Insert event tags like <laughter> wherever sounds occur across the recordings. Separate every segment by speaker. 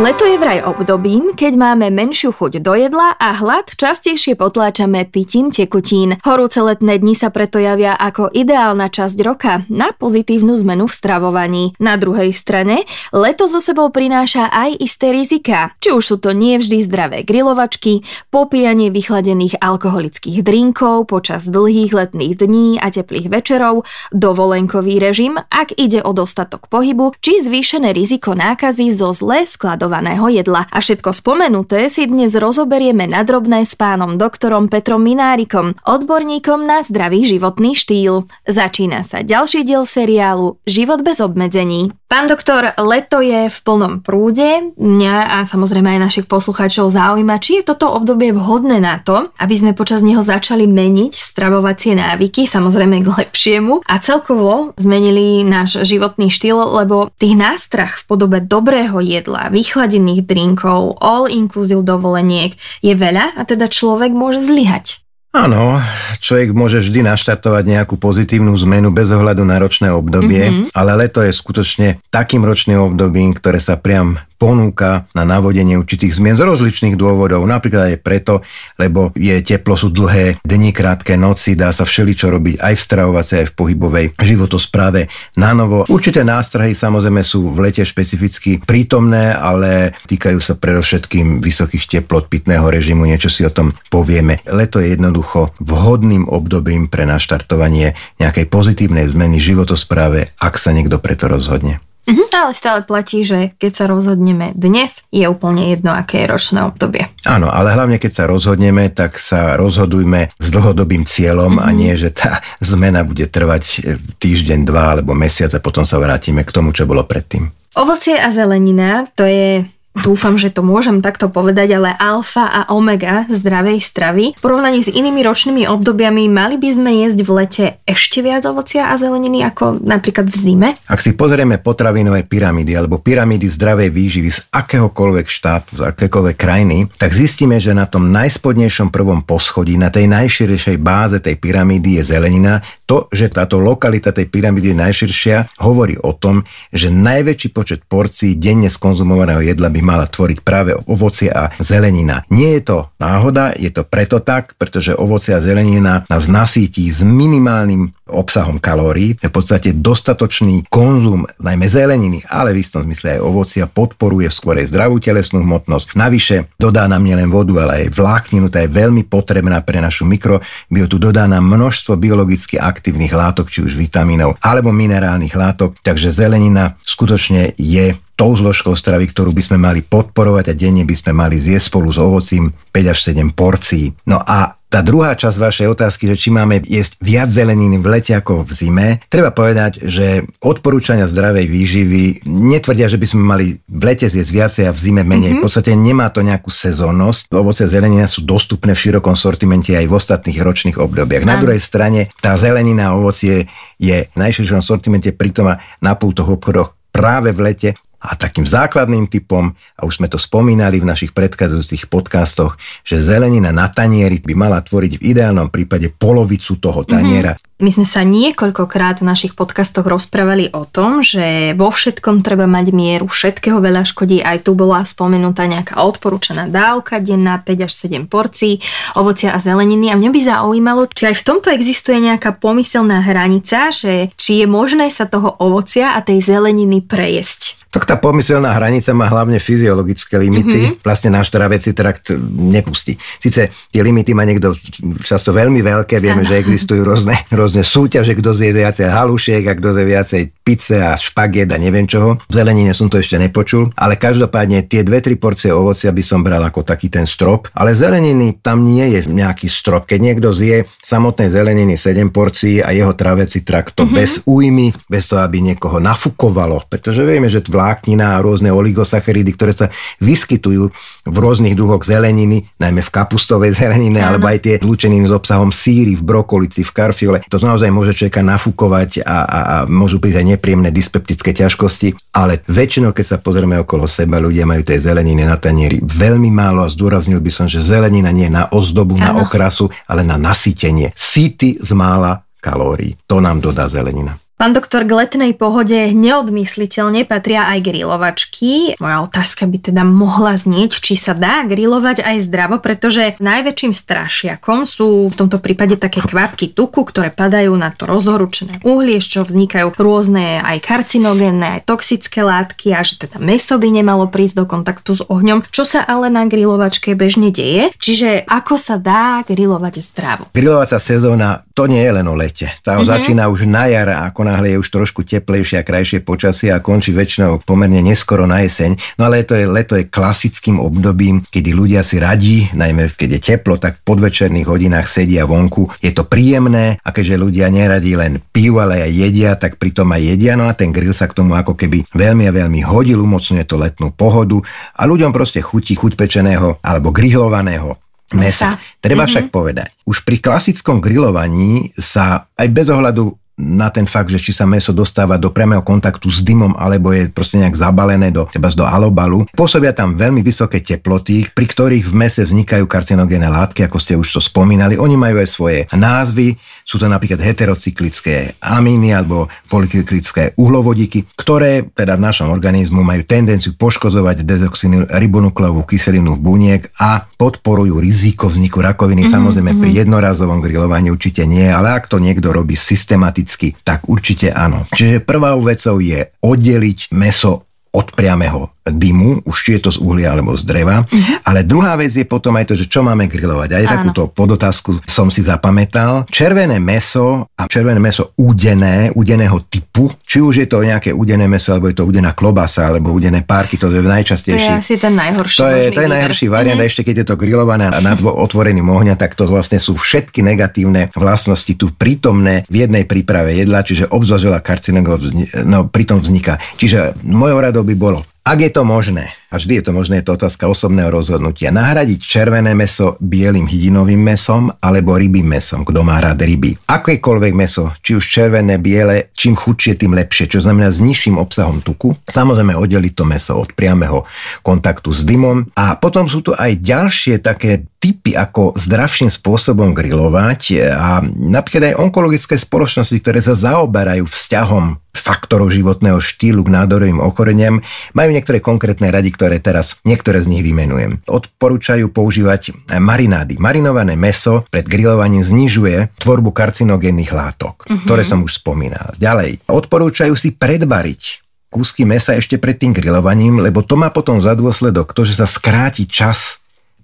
Speaker 1: Leto je vraj obdobím, keď máme menšiu chuť do jedla a hlad častejšie potláčame pitím tekutín. Horúce letné dni sa preto javia ako ideálna časť roka na pozitívnu zmenu v stravovaní. Na druhej strane, leto so sebou prináša aj isté rizika. Či už sú to nie vždy zdravé grilovačky, popíjanie vychladených alkoholických drinkov počas dlhých letných dní a teplých večerov, dovolenkový režim, ak ide o dostatok pohybu, či zvýšené riziko nákazy zo zlé skladov konzervovaného jedla. A všetko spomenuté si dnes rozoberieme na drobné s pánom doktorom Petrom Minárikom, odborníkom na zdravý životný štýl. Začína sa ďalší diel seriálu Život bez obmedzení. Pán doktor, leto je v plnom prúde. Mňa a samozrejme aj našich poslucháčov zaujíma, či je toto obdobie vhodné na to, aby sme počas neho začali meniť stravovacie návyky, samozrejme k lepšiemu a celkovo zmenili náš životný štýl, lebo tých nástrach v podobe dobrého jedla, vychladených drinkov, all inclusive dovoleniek je veľa a teda človek môže zlyhať.
Speaker 2: Áno, človek môže vždy naštartovať nejakú pozitívnu zmenu bez ohľadu na ročné obdobie, mm-hmm. ale leto je skutočne takým ročným obdobím, ktoré sa priam ponúka na navodenie určitých zmien z rozličných dôvodov. Napríklad aj preto, lebo je teplo, sú dlhé dni, krátke noci, dá sa všeličo robiť aj v stravovacej, aj v pohybovej životospráve na novo. Určité nástrahy samozrejme sú v lete špecificky prítomné, ale týkajú sa predovšetkým vysokých teplot pitného režimu, niečo si o tom povieme. Leto je jednoducho vhodným obdobím pre naštartovanie nejakej pozitívnej zmeny životospráve, ak sa niekto preto rozhodne.
Speaker 1: Mhm, ale stále platí, že keď sa rozhodneme dnes, je úplne jedno, aké je ročné obdobie.
Speaker 2: Áno, ale hlavne keď sa rozhodneme, tak sa rozhodujme s dlhodobým cieľom mm-hmm. a mhm. nie, že tá zmena bude trvať e, týždeň, dva alebo mesiac a potom sa vrátime k tomu, čo bolo predtým.
Speaker 1: Ovocie a zelenina, to je dúfam, že to môžem takto povedať, ale alfa a omega zdravej stravy. V porovnaní s inými ročnými obdobiami mali by sme jesť v lete ešte viac ovocia a zeleniny ako napríklad v zime?
Speaker 2: Ak si pozrieme potravinové pyramídy alebo pyramídy zdravej výživy z akéhokoľvek štátu, z akékoľvek krajiny, tak zistíme, že na tom najspodnejšom prvom poschodí, na tej najširšej báze tej pyramídy je zelenina. To, že táto lokalita tej pyramídy je najširšia, hovorí o tom, že najväčší počet porcií denne skonzumovaného jedla by mala tvoriť práve ovocie a zelenina. Nie je to náhoda, je to preto tak, pretože ovocie a zelenina nás nasíti s minimálnym obsahom kalórií. V podstate dostatočný konzum najmä zeleniny, ale v istom zmysle aj ovocia podporuje skôr aj zdravú telesnú hmotnosť. Navyše dodá nám nielen vodu, ale aj vlákninu, tá je veľmi potrebná pre našu mikrobiotu, dodá nám množstvo biologicky aktívnych látok, či už vitamínov alebo minerálnych látok, takže zelenina skutočne je tou zložkou stravy, ktorú by sme mali podporovať a denne by sme mali zjesť spolu s ovocím 5 až 7 porcií. No a tá druhá časť vašej otázky, že či máme jesť viac zeleniny v lete ako v zime, treba povedať, že odporúčania zdravej výživy netvrdia, že by sme mali v lete zjesť viacej a v zime menej. Mm-hmm. V podstate nemá to nejakú sezónnosť. Ovoce a zelenina sú dostupné v širokom sortimente aj v ostatných ročných obdobiach. Na druhej strane tá zelenina a ovocie je v najširšom sortimente pritom na pultoch obchodoch práve v lete a takým základným typom, a už sme to spomínali v našich predchádzajúcich podcastoch, že zelenina na tanieri by mala tvoriť v ideálnom prípade polovicu toho taniera. Mm-hmm.
Speaker 1: My sme sa niekoľkokrát v našich podcastoch rozprávali o tom, že vo všetkom treba mať mieru, všetkého veľa škodí. Aj tu bola spomenutá nejaká odporúčaná dávka denná 5 až 7 porcií ovocia a zeleniny. A mňa by zaujímalo, či aj v tomto existuje nejaká pomyselná hranica, že či je možné sa toho ovocia a tej zeleniny prejesť.
Speaker 2: Tak tá pomyselná hranica má hlavne fyziologické limity. Mm-hmm. Vlastne náš tráviaci trakt nepustí. Sice tie limity má niekto často veľmi veľké, vieme, ano. že existujú rôzne, rôzne <laughs> rôzne súťaže, kto zje viacej halušiek a kto zje viacej pice a špaget a neviem čoho. V zelenine som to ešte nepočul, ale každopádne tie dve, tri porcie ovocia by som bral ako taký ten strop, ale zeleniny tam nie je nejaký strop. Keď niekto zje samotnej zeleniny 7 porcií a jeho traveci trakt to mm-hmm. bez újmy, bez toho, aby niekoho nafukovalo, pretože vieme, že vláknina a rôzne oligosacharidy, ktoré sa vyskytujú v rôznych druhoch zeleniny, najmä v kapustovej zelenine, Áno. alebo aj tie zlúčeniny s obsahom síry v brokolici, v karfiole, to naozaj môže človeka nafúkovať a, a, a môžu prísť aj nepríjemné dyspeptické ťažkosti, ale väčšinou, keď sa pozrieme okolo seba, ľudia majú tej zeleniny na tanieri veľmi málo a zdôraznil by som, že zelenina nie je na ozdobu, ano. na okrasu, ale na nasýtenie. Síty z mála kalórií. To nám dodá zelenina.
Speaker 1: Pán doktor, k letnej pohode neodmysliteľne patria aj grilovačky. Moja otázka by teda mohla znieť, či sa dá grilovať aj zdravo, pretože najväčším strašiakom sú v tomto prípade také kvapky tuku, ktoré padajú na to rozhorúčené uhlie, z čo vznikajú rôzne aj karcinogénne, aj toxické látky a že teda meso by nemalo prísť do kontaktu s ohňom, čo sa ale na grilovačke bežne deje. Čiže ako sa dá grilovať zdravo?
Speaker 2: Grilovacia sezóna to nie je len o lete. Tá mm-hmm. začína už na jar, ako náhle je už trošku teplejšie a krajšie počasie a končí väčšinou pomerne neskoro na jeseň. No ale leto je, leto je klasickým obdobím, kedy ľudia si radí, najmä keď je teplo, tak v podvečerných hodinách sedia vonku. Je to príjemné a keďže ľudia neradí len pijú, ale aj jedia, tak pritom aj jedia. No a ten grill sa k tomu ako keby veľmi a veľmi hodil, umocňuje to letnú pohodu a ľuďom proste chutí chuť pečeného alebo grillovaného mesa. Treba mm-hmm. však povedať, už pri klasickom grillovaní sa aj bez ohľadu na ten fakt, že či sa meso dostáva do priamého kontaktu s dymom alebo je proste nejak zabalené do, teba do alobalu. Pôsobia tam veľmi vysoké teploty, pri ktorých v mese vznikajú karcinogénne látky, ako ste už to spomínali. Oni majú aj svoje názvy, sú to napríklad heterocyklické amíny alebo polycyklické uhlovodíky, ktoré teda v našom organizmu majú tendenciu poškozovať dezoxinu ribonukleovú kyselinu v buniek a podporujú riziko vzniku rakoviny. Mm-hmm. Samozrejme pri mhm. jednorazovom grillovaní určite nie, ale ak to niekto robí systematicky, automaticky, tak určite áno. Čiže prvou vecou je oddeliť meso od priamého dymu, už či je to z uhlia alebo z dreva. Uh-huh. Ale druhá vec je potom aj to, že čo máme grilovať. Aj Áno. takúto podotázku som si zapamätal. Červené meso a červené meso údené, údeného typu, či už je to nejaké údené meso, alebo je to údená klobasa, alebo údené párky, to je najčastejší.
Speaker 1: To je asi ten najhorší.
Speaker 2: To je, to je najhorší variant, a ešte keď je to grillované na dvo- otvoreným ohňa, tak to vlastne sú všetky negatívne vlastnosti tu prítomné v jednej príprave jedla, čiže veľa karcinogov no, pritom vzniká. Čiže mojou radou by bolo ak je to možné, a vždy je to možné, je to otázka osobného rozhodnutia, nahradiť červené meso bielým hydinovým mesom alebo rybým mesom, kto má rád ryby. Akékoľvek meso, či už červené, biele, čím chudšie, tým lepšie, čo znamená s nižším obsahom tuku. Samozrejme oddeliť to meso od priameho kontaktu s dymom. A potom sú tu aj ďalšie také typy, ako zdravším spôsobom grilovať a napríklad aj onkologické spoločnosti, ktoré sa zaoberajú vzťahom faktorov životného štýlu k nádorovým ochoreniam, majú niektoré konkrétne rady, ktoré teraz niektoré z nich vymenujem. Odporúčajú používať marinády. Marinované meso pred grillovaním znižuje tvorbu karcinogénnych látok, mm-hmm. ktoré som už spomínal. Ďalej, odporúčajú si predbariť kúsky mesa ešte pred tým grillovaním, lebo to má potom za dôsledok to, že sa skráti čas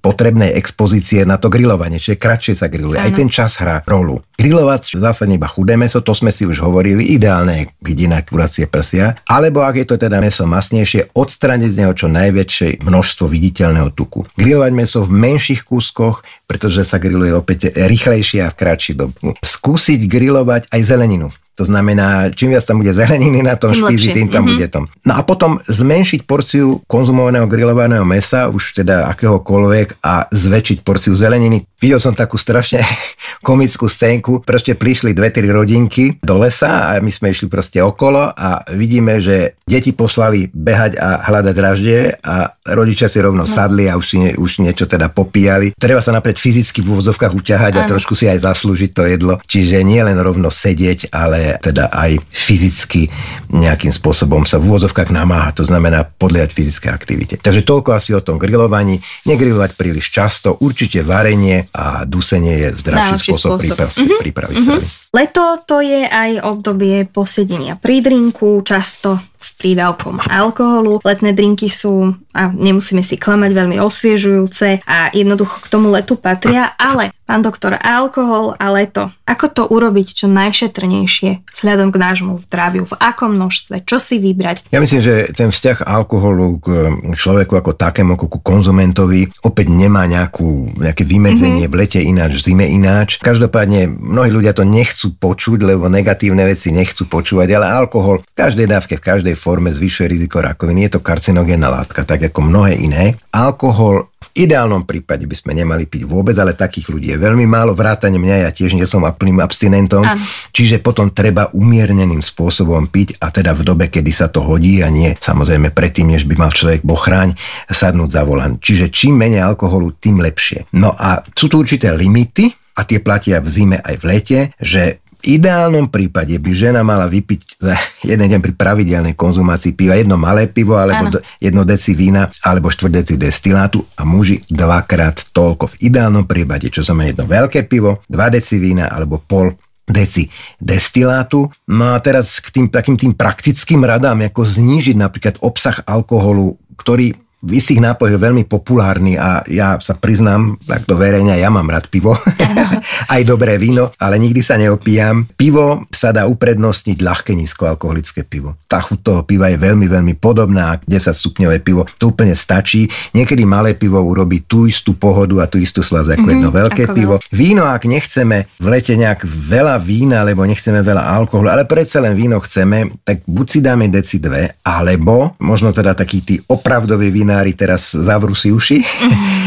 Speaker 2: potrebnej expozície na to grilovanie, čiže kratšie sa grilluje. Aj ten čas hrá rolu. Grilovať zásadne iba chudé meso, to sme si už hovorili, ideálne hydina, kuracie prsia, alebo ak je to teda meso masnejšie, odstrániť z neho čo najväčšie množstvo viditeľného tuku. Grilovať meso v menších kúskoch, pretože sa grilluje opäť rýchlejšie a v kratší dobu. Skúsiť grilovať aj zeleninu. To znamená, čím viac tam bude zeleniny na tom špízi, tým tam mm-hmm. bude tom. No a potom zmenšiť porciu konzumovaného grillovaného mesa, už teda akéhokoľvek, a zväčšiť porciu zeleniny. Videl som takú strašne <laughs> komickú scénku, proste prišli dve, tri rodinky do lesa a my sme išli proste okolo a vidíme, že deti poslali behať a hľadať draždie a rodičia si rovno no. sadli a už, si, už niečo teda popíjali. Treba sa napriek fyzicky v úvodzovkách uťahať a trošku si aj zaslúžiť to jedlo. Čiže nie len rovno sedieť, ale teda aj fyzicky nejakým spôsobom sa v úvozovkách namáha, to znamená podliať fyzické aktivite. Takže toľko asi o tom grillovaní. Negrillovať príliš často, určite varenie a dusenie je zdravší spôsob, spôsob. Príprav, mm-hmm. prípravy mm-hmm.
Speaker 1: Leto to je aj obdobie posedenia pri drinku, často s prídavkom alkoholu. Letné drinky sú, a nemusíme si klamať, veľmi osviežujúce a jednoducho k tomu letu patria, ale pán doktor, alkohol a leto, ako to urobiť čo najšetrnejšie vzhľadom k nášmu zdraviu, v akom množstve, čo si vybrať?
Speaker 2: Ja myslím, že ten vzťah alkoholu k človeku ako takému, ako ku konzumentovi, opäť nemá nejakú, nejaké vymedzenie mm-hmm. v lete ináč, v zime ináč. Každopádne mnohí ľudia to nechcú počuť, lebo negatívne veci nechcú počúvať, ale alkohol v každej dávke, v každej forme zvyšuje riziko rakoviny. Je to karcinogénna látka, tak ako mnohé iné. Alkohol v ideálnom prípade by sme nemali piť vôbec, ale takých ľudí je veľmi málo. Vrátane mňa, ja tiež nie som plným abstinentom. Ano. Čiže potom treba umierneným spôsobom piť a teda v dobe, kedy sa to hodí a nie samozrejme predtým, než by mal človek bochráň sadnúť za volan. Čiže čím menej alkoholu, tým lepšie. No a sú tu určité limity, a tie platia v zime aj v lete, že ideálnom prípade by žena mala vypiť za <laughs> jeden deň pri pravidelnej konzumácii piva jedno malé pivo, alebo ano. jedno deci vína, alebo štvrt deci destilátu a muži dvakrát toľko. V ideálnom prípade, čo znamená jedno veľké pivo, dva deci vína alebo pol deci destilátu. No a teraz k tým takým tým praktickým radám, ako znížiť napríklad obsah alkoholu, ktorý v istých nápojoch veľmi populárny a ja sa priznám, takto verejne, ja mám rád pivo, <laughs> aj dobré víno, ale nikdy sa neopíjam. Pivo sa dá uprednostniť ľahké nízkoalkoholické pivo. Tá chuť toho piva je veľmi, veľmi podobná, 10 stupňové pivo, to úplne stačí. Niekedy malé pivo urobí tú istú pohodu a tú istú slaz ako mm-hmm, jedno veľké ako pivo. Víno, ak nechceme v lete nejak veľa vína, alebo nechceme veľa alkoholu, ale predsa len víno chceme, tak buď si dáme deci dve, alebo možno teda taký tí opravdový vína novinári teraz zavrú si uši. <laughs>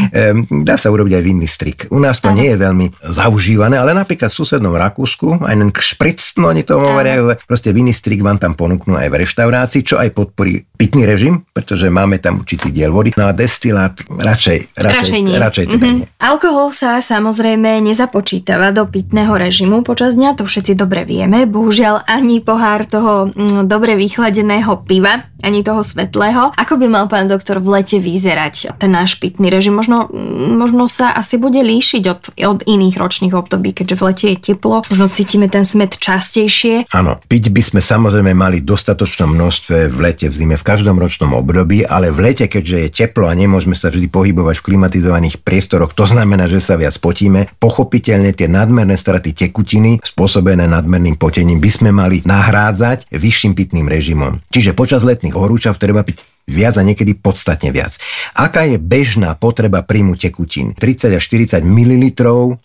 Speaker 2: Mm. Dá sa urobiť aj vinný strik. U nás to Aha. nie je veľmi zaužívané, ale napríklad v susednom Rakúsku, aj len šprictno, oni to hovoria, proste vinný strik vám tam ponúknú aj v reštaurácii, čo aj podporí pitný režim, pretože máme tam určitý diel vody. No a destilát radšej, radšej, radšej, nie. radšej teda mm-hmm. nie.
Speaker 1: Alkohol sa samozrejme nezapočítava do pitného režimu počas dňa, to všetci dobre vieme. Bohužiaľ ani pohár toho mm, dobre vychladeného piva, ani toho svetlého. Ako by mal pán doktor v lete vyzerať ten náš pitný režim. Možno, možno sa asi bude líšiť od, od iných ročných období, keďže v lete je teplo. Možno cítime ten smet častejšie.
Speaker 2: Áno, piť by sme samozrejme mali v dostatočnom množstve v lete, v zime, v každom ročnom období, ale v lete, keďže je teplo a nemôžeme sa vždy pohybovať v klimatizovaných priestoroch, to znamená, že sa viac potíme. Pochopiteľne tie nadmerné straty tekutiny spôsobené nadmerným potením by sme mali nahrádzať vyšším pitným režimom. Čiže počas letných horúčav treba piť viac a niekedy podstatne viac. Aká je bežná potreba príjmu tekutín? 30 až 40 ml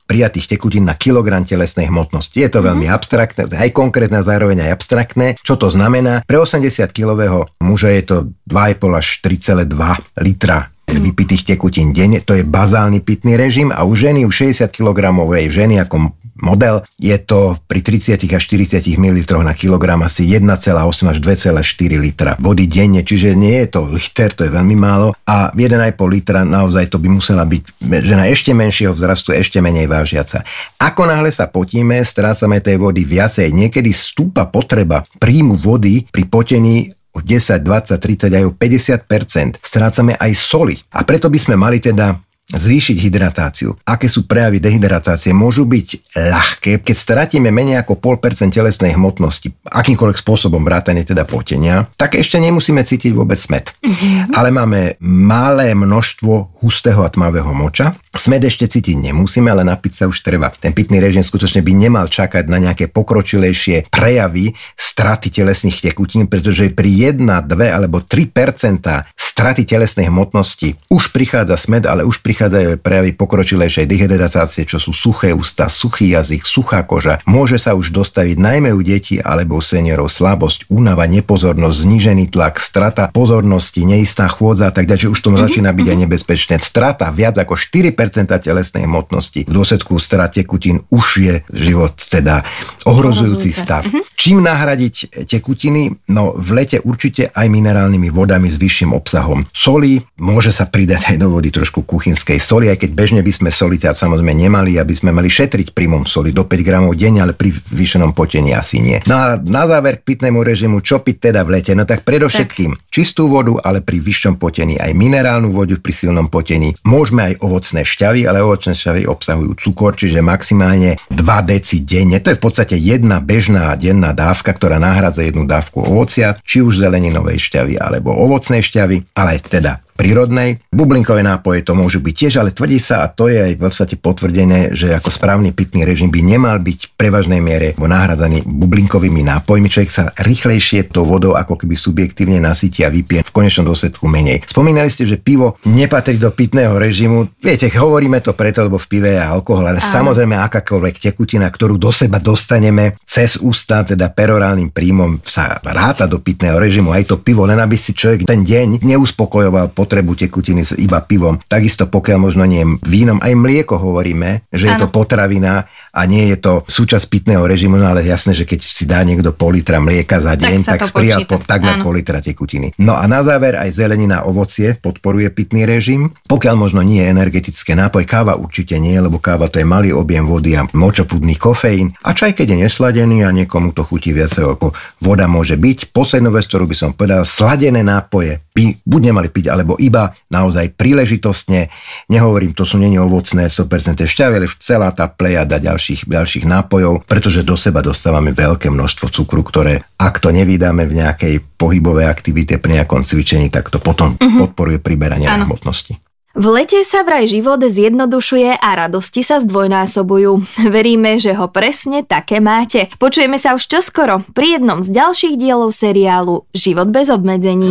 Speaker 2: prijatých tekutín na kilogram telesnej hmotnosti. Je to mm-hmm. veľmi abstraktné, aj konkrétne, zároveň aj abstraktné. Čo to znamená? Pre 80-kilového muža je to 2,5 až 3,2 litra vypitých tekutín denne, to je bazálny pitný režim a u ženy, u 60 kg ženy ako model, je to pri 30 až 40 ml na kilogram asi 1,8 až 2,4 litra vody denne, čiže nie je to liter, to je veľmi málo a 1,5 litra naozaj to by musela byť žena ešte menšieho vzrastu, ešte menej vážiaca. Ako náhle sa potíme, strácame tej vody viacej, niekedy stúpa potreba príjmu vody pri potení o 10, 20, 30 aj o 50% strácame aj soli. A preto by sme mali teda zvýšiť hydratáciu. Aké sú prejavy dehydratácie? Môžu byť ľahké, keď stratíme menej ako 0,5% telesnej hmotnosti, akýmkoľvek spôsobom vrátane teda potenia, tak ešte nemusíme cítiť vôbec smet. Mm-hmm. Ale máme malé množstvo hustého a tmavého moča. Smet ešte cítiť nemusíme, ale napiť sa už treba. Ten pitný režim skutočne by nemal čakať na nejaké pokročilejšie prejavy straty telesných tekutín, pretože pri 1, 2 alebo 3% straty telesnej hmotnosti už prichádza smet, ale už prichádzajú prejavy pokročilejšej dehydratácie, čo sú suché ústa, suchý jazyk, suchá koža. Môže sa už dostaviť najmä u detí alebo u seniorov slabosť, únava, nepozornosť, znížený tlak, strata pozornosti, neistá chôdza a tak ďalej, že už to mm-hmm. začína byť aj mhm. nebezpečné. Strata viac ako 4% telesnej hmotnosti v dôsledku strate tekutín už je život teda ohrozujúci stav. Mm-hmm. Čím nahradiť tekutiny? No v lete určite aj minerálnymi vodami s vyšším obsahom obsahom soli, môže sa pridať aj do vody trošku kuchynskej soli, aj keď bežne by sme soliť samozrejme nemali, aby sme mali šetriť príjmom soli do 5 gramov denne, ale pri vyšenom potení asi nie. No a na záver k pitnému režimu, čo piť teda v lete? No tak predovšetkým tak. čistú vodu, ale pri vyššom potení aj minerálnu vodu pri silnom potení. Môžeme aj ovocné šťavy, ale ovocné šťavy obsahujú cukor, čiže maximálne 2 deci denne. To je v podstate jedna bežná denná dávka, ktorá nahrádza jednu dávku ovocia, či už zeleninovej šťavy alebo ovocnej šťavy ale teda prírodnej. Bublinkové nápoje to môžu byť tiež, ale tvrdí sa, a to je aj v podstate potvrdené, že ako správny pitný režim by nemal byť v prevažnej miere nahradzaný bublinkovými nápojmi. Človek sa rýchlejšie tou vodou ako keby subjektívne nasytí a vypije v konečnom dôsledku menej. Spomínali ste, že pivo nepatrí do pitného režimu. Viete, hovoríme to preto, lebo v pive je alkohol, ale Aj. samozrejme akákoľvek tekutina, ktorú do seba dostaneme cez ústa, teda perorálnym príjmom sa ráta do pitného režimu. Aj to pivo, len aby si človek ten deň neuspokojoval spotrebu tekutiny s iba pivom. Takisto pokiaľ možno nie vínom, aj mlieko hovoríme, že je to potravina a nie je to súčasť pitného režimu, no ale jasné, že keď si dá niekto pol litra mlieka za deň, tak, tak prijal po, takmer pol litra tekutiny. No a na záver aj zelenina, ovocie podporuje pitný režim. Pokiaľ možno nie je energetické nápoj, káva určite nie, lebo káva to je malý objem vody a močopudný kofeín. A čaj, keď je nesladený a niekomu to chutí viac ako voda môže byť. Poslednú vec, ktorú by som povedal, sladené nápoje by buď nemali piť, alebo iba naozaj príležitostne. Nehovorím, to sú není ovocné 100% šťavy, ale celá tá plejada ďalších, ďalších nápojov, pretože do seba dostávame veľké množstvo cukru, ktoré ak to nevydáme v nejakej pohybovej aktivite pri nejakom cvičení, tak to potom uh-huh. podporuje priberanie na hmotnosti.
Speaker 1: V lete sa vraj život zjednodušuje a radosti sa zdvojnásobujú. <laughs> Veríme, že ho presne také máte. Počujeme sa už čoskoro pri jednom z ďalších dielov seriálu Život bez obmedzení.